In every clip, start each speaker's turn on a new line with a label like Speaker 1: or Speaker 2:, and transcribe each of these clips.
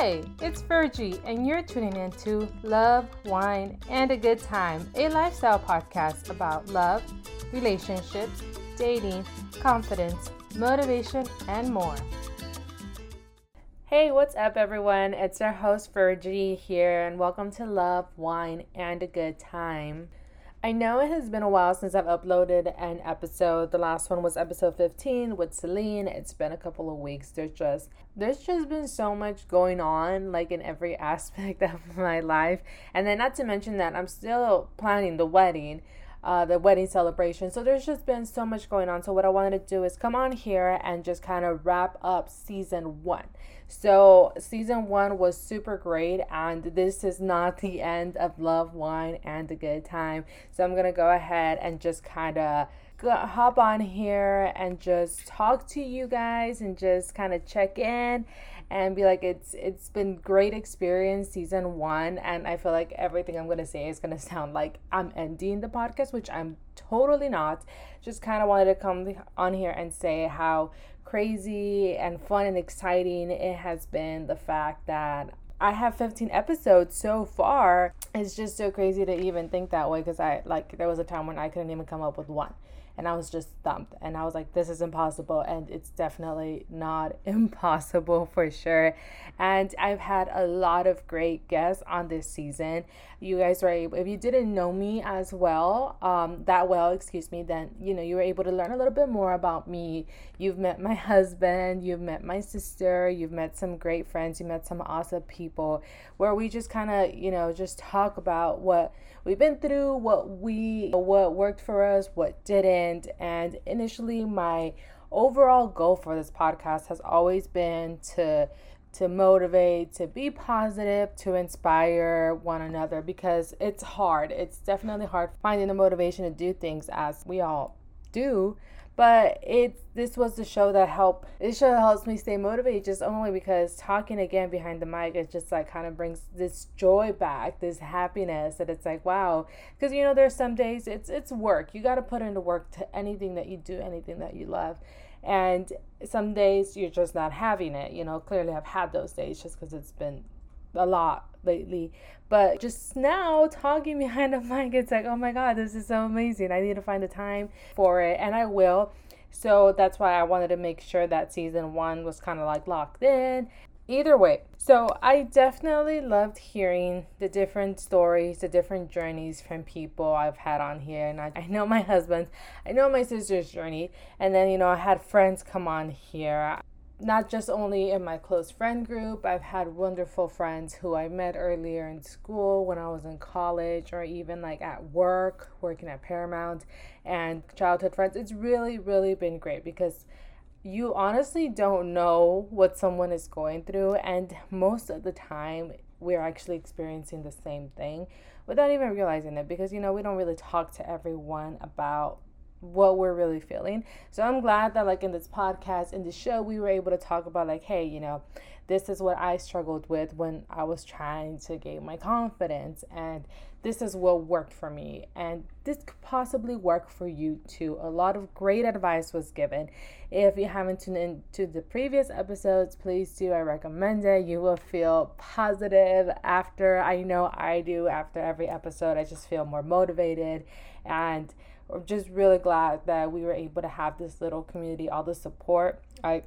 Speaker 1: Hey, it's Virgie, and you're tuning in to Love, Wine, and a Good Time, a lifestyle podcast about love, relationships, dating, confidence, motivation, and more. Hey, what's up, everyone? It's our host, Virgie, here, and welcome to Love, Wine, and a Good Time. I know it has been a while since I've uploaded an episode. The last one was episode 15 with Celine. It's been a couple of weeks. There's just there's just been so much going on like in every aspect of my life. And then not to mention that I'm still planning the wedding uh, the wedding celebration. So there's just been so much going on. So what I wanted to do is come on here and just kind of wrap up season one. So season one was super great, and this is not the end of love, wine, and a good time. So I'm gonna go ahead and just kind of hop on here and just talk to you guys and just kind of check in and be like it's it's been great experience season one and i feel like everything i'm gonna say is gonna sound like i'm ending the podcast which i'm totally not. Just kind of wanted to come on here and say how crazy and fun and exciting it has been the fact that I have 15 episodes so far. It's just so crazy to even think that way because I like there was a time when I couldn't even come up with one and I was just stumped. And I was like, this is impossible. And it's definitely not impossible for sure. And I've had a lot of great guests on this season. You guys were able, if you didn't know me as well, um, that well, excuse me, then, you know, you were able to learn a little bit more about me. You've met my husband, you've met my sister, you've met some great friends, you met some awesome people where we just kind of, you know, just talk about what we've been through, what we what worked for us, what didn't. And initially my overall goal for this podcast has always been to to motivate, to be positive, to inspire one another because it's hard. It's definitely hard finding the motivation to do things as we all do but it this was the show that helped this show helps me stay motivated just only because talking again behind the mic it just like kind of brings this joy back this happiness that it's like wow. Because you know there's some days it's it's work. You got to put into work to anything that you do anything that you love. And some days you're just not having it you know clearly i've had those days just because it's been a lot lately. But just now talking behind the mic, it's like, oh my God, this is so amazing. I need to find the time for it, and I will. So that's why I wanted to make sure that season one was kind of like locked in. Either way, so I definitely loved hearing the different stories, the different journeys from people I've had on here. And I, I know my husband's, I know my sister's journey. And then, you know, I had friends come on here not just only in my close friend group, I've had wonderful friends who I met earlier in school when I was in college or even like at work, working at Paramount, and childhood friends. It's really, really been great because you honestly don't know what someone is going through, and most of the time, we're actually experiencing the same thing without even realizing it because you know, we don't really talk to everyone about what we're really feeling. So I'm glad that like in this podcast, in the show, we were able to talk about like, hey, you know, this is what I struggled with when I was trying to gain my confidence and this is what worked for me and this could possibly work for you too. A lot of great advice was given. If you haven't tuned into the previous episodes, please do. I recommend it. You will feel positive after. I know I do after every episode. I just feel more motivated and just really glad that we were able to have this little community, all the support. I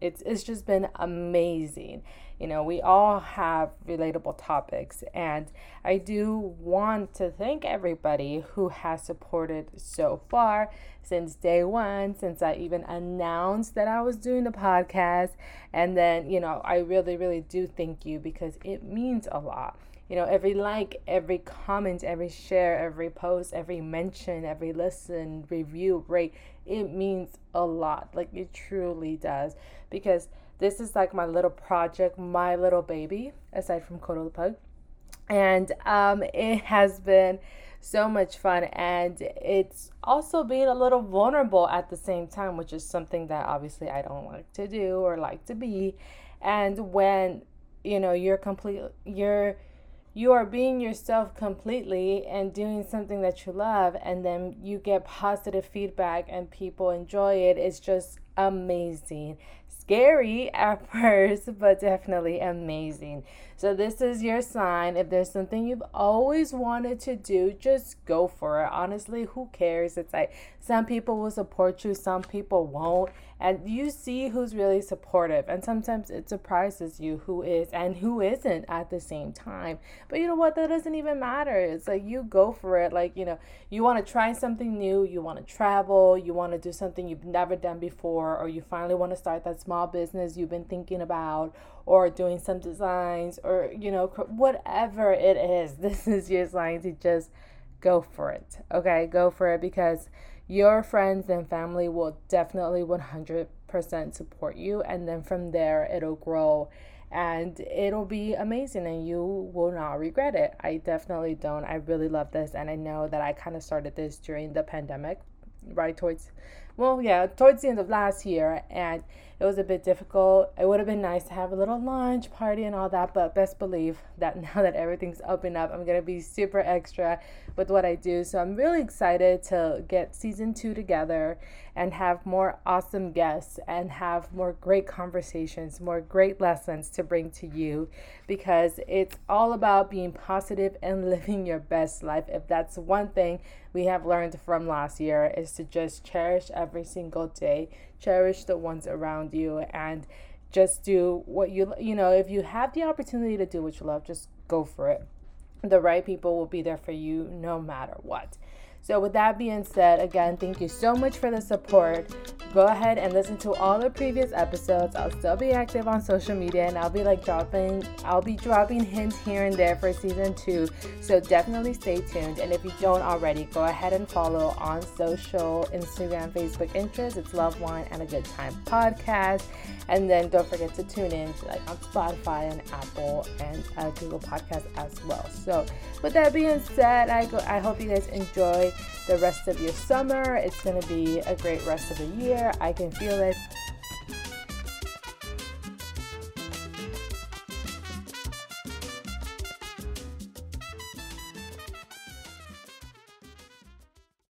Speaker 1: it's it's just been amazing. You know, we all have relatable topics and I do want to thank everybody who has supported so far since day 1, since I even announced that I was doing the podcast and then, you know, I really really do thank you because it means a lot you know, every like, every comment, every share, every post, every mention, every listen, review, rate, it means a lot. Like it truly does. Because this is like my little project, my little baby, aside from Kodo the Pug. And um, it has been so much fun and it's also being a little vulnerable at the same time, which is something that obviously I don't like to do or like to be. And when you know you're complete you're you are being yourself completely and doing something that you love and then you get positive feedback and people enjoy it it's just amazing. Scary at first, but definitely amazing. So, this is your sign. If there's something you've always wanted to do, just go for it. Honestly, who cares? It's like some people will support you, some people won't. And you see who's really supportive. And sometimes it surprises you who is and who isn't at the same time. But you know what? That doesn't even matter. It's like you go for it. Like, you know, you want to try something new, you want to travel, you want to do something you've never done before, or you finally want to start that small business you've been thinking about, or doing some designs, or, you know, whatever it is. This is your sign to just go for it. Okay? Go for it because your friends and family will definitely 100% support you. And then from there, it'll grow and it'll be amazing and you will not regret it. I definitely don't. I really love this. And I know that I kind of started this during the pandemic, right towards well, yeah, towards the end of last year, and it was a bit difficult. It would have been nice to have a little lunch party and all that, but best believe that now that everything's open up, I'm gonna be super extra with what I do. So I'm really excited to get season two together and have more awesome guests and have more great conversations, more great lessons to bring to you because it's all about being positive and living your best life. If that's one thing we have learned from last year is to just cherish every single day, cherish the ones around you and just do what you you know, if you have the opportunity to do what you love, just go for it. The right people will be there for you no matter what. So, with that being said, again, thank you so much for the support. Go ahead and listen to all the previous episodes. I'll still be active on social media and I'll be like dropping, I'll be dropping hints here and there for season two. So, definitely stay tuned. And if you don't already, go ahead and follow on social Instagram, Facebook, Pinterest. It's Love Wine and a Good Time podcast. And then don't forget to tune in to like on Spotify and Apple and uh, Google Podcasts as well. So, with that being said, I go. I hope you guys enjoy the rest of your summer. It's going to be a great rest of the year. I can feel it.